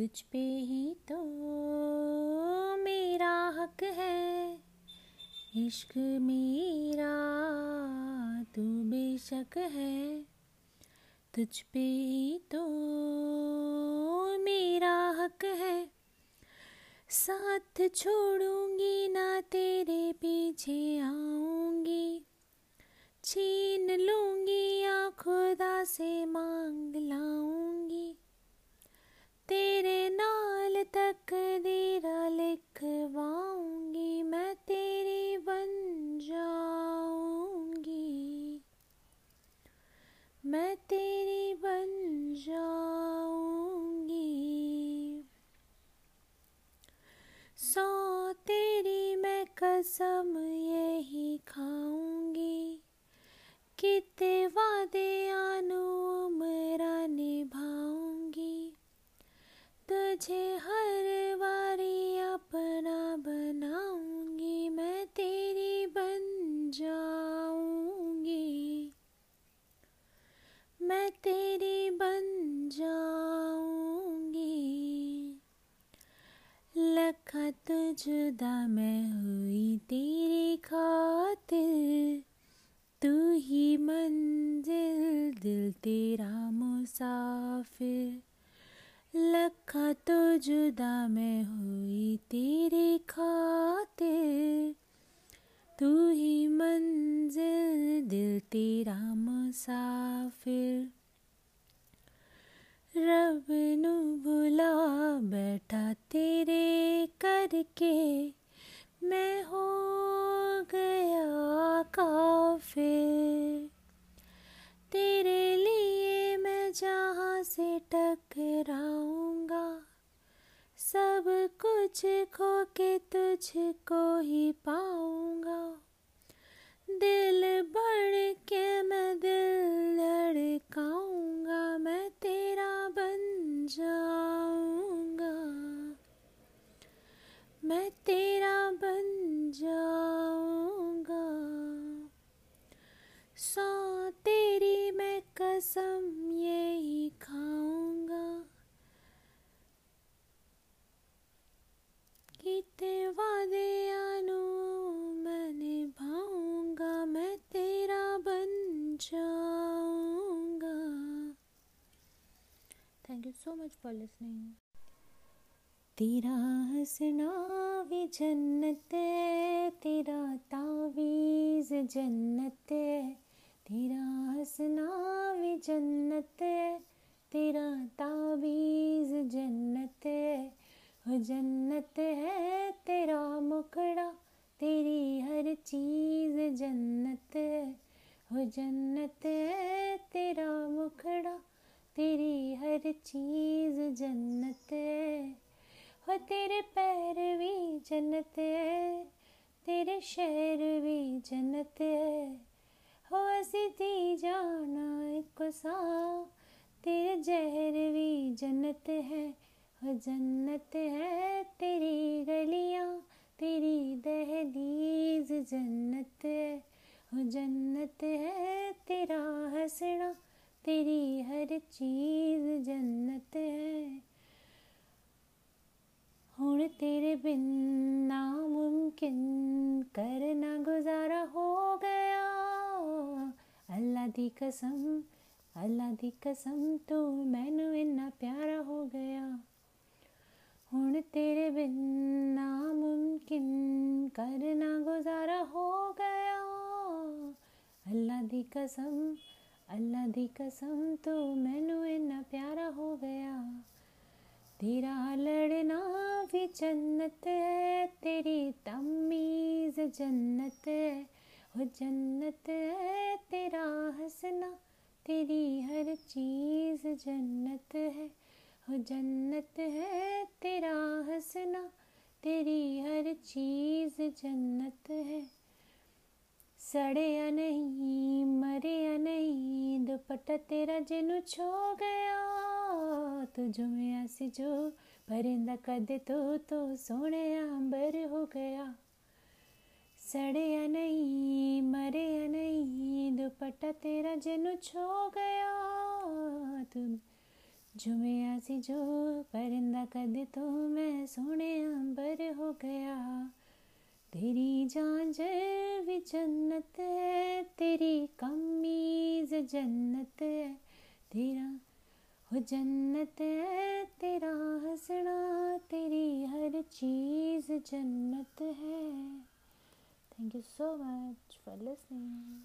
तुझ पे ही तो मेरा हक है। इश्क मेरा, तू बेशक है। तुझ पे ही तो मेरा हक है। साथ छोड़ूँगी ना तेरे पीछे आऊँगी। छीन लूँगी या खुदा से कसम यही खाऊँगी। कितने वादे मेरा निभाऊँगी। तुझे हर बारी अपना बनाऊँगी। मैं तेरी बन जाऊँगी। मैं तेरी बन जाऊँगी। लखा तुझदा मैं दिल तेरा मुसाफिर, लखा तो जुदा मैं हुई तेरे खातिर। तू ही मंजिल, दिल तेरा मुसाफिर। रब नु बुला, बैठा तेरे करके। से टकराऊँगा। सब कुछ खो के तुझको ही पाऊँगा। दिल बढ़ के मैं दिल लड़काऊँगा, मैं तेरा बन जाऊँगा। मैं तेरा बन जाऊँगा। सौ तेरी मैं कसम you so much for listening तेरा हंसना भी जन्नत तेरा तावीज़ जन्नत तेरा हंसना भी जन्नत तेरा तावीज़ जन्नत है। जन्नत है तेरा मुखड़ा, तेरी हर चीज़ जन्नत हो जन्नत है तेरा मुखड़ा तेरी हर चीज़ जन्नत है। हो तेरे पैर भी जन्नत है। तेरे शहर भी जन्नत है। हो दी जाना एक सा। तेरे जहर भी जन्नत है। हो जन्नत है तेरी गलियाँ। तेरी दहलीज जन्नत है। हो जन्नत है तेरा हंसना। चीज़ जन्नत है। हूँ तेरे बिन नामुमकिन करना गुजारा हो गया। अल्लाह दी कसम, अल्लाह दी कसम, तू मैनू इन्ना प्यारा हो गया। हूँ तेरे बिन नामुमकिन करना गुजारा हो गया। अल्लाह दी कसम अल्लाह दी कसम तू मैनू इन्ना प्यारा हो गया। तेरा लड़ना भी जन्नत है, तेरी तमीज़ जन्नत है। हो जन्नत है, तेरा हंसना, तेरी हर चीज़ जन्नत है। हो जन्नत है, तेरा हंसना, तेरी हर चीज़ जन्नत है। सड़े या नहीं, मरे या नहीं, दुपट्टा तेरा जिनू छो गया। तुझो में ऐसी जो परिंदा कद तो तो सोने अंबर हो गया। सड़े या नहीं, मरे या नहीं, दुपट्टा तेरा जिनू छो गया। तुम झुमे आसी जो परिंदा कद तो मैं सोने अंबर हो गया। जन्नत है तेरा हो जन्नत है तेरा हंसना, तेरी हर चीज़ जन्नत है। Thank you so much for listening